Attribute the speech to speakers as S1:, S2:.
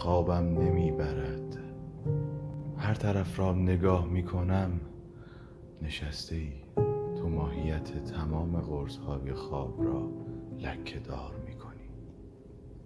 S1: خوابم نمی برد هر طرف را نگاه می کنم نشسته ای تو ماهیت تمام قرص های خواب را لکه دار می